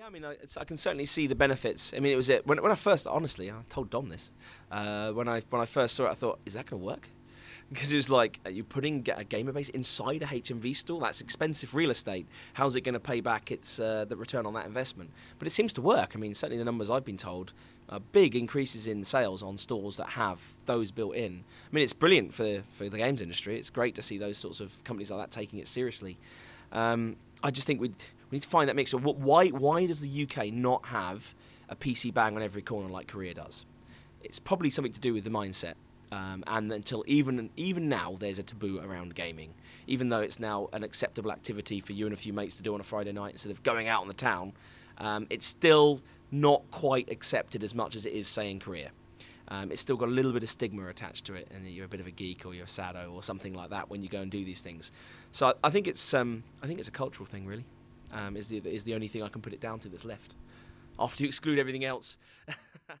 Yeah, I mean, I, I, can certainly see the benefits. I mean, it was it when, when I first, honestly, I told Dom this uh, when I when I first saw it. I thought, is that going to work? Because it was like, you're you putting a Gamerbase inside a HMV store? That's expensive real estate. How's it going to pay back its uh, the return on that investment? But it seems to work. I mean, certainly the numbers I've been told are big increases in sales on stores that have those built in. I mean, it's brilliant for for the games industry. It's great to see those sorts of companies like that taking it seriously. Um, I just think we we need to find that mix. Why why does the UK not have a PC bang on every corner like Korea does? It's probably something to do with the mindset. Um, and until even even now, there's a taboo around gaming. Even though it's now an acceptable activity for you and a few mates to do on a Friday night instead of going out in the town, um, it's still not quite accepted as much as it is, say, in Korea. Um, it's still got a little bit of stigma attached to it, and you're a bit of a geek or you're a sado or something like that when you go and do these things. So I, I think it's um, I think it's a cultural thing, really. Um, is the is the only thing I can put it down to that's left. After you exclude everything else.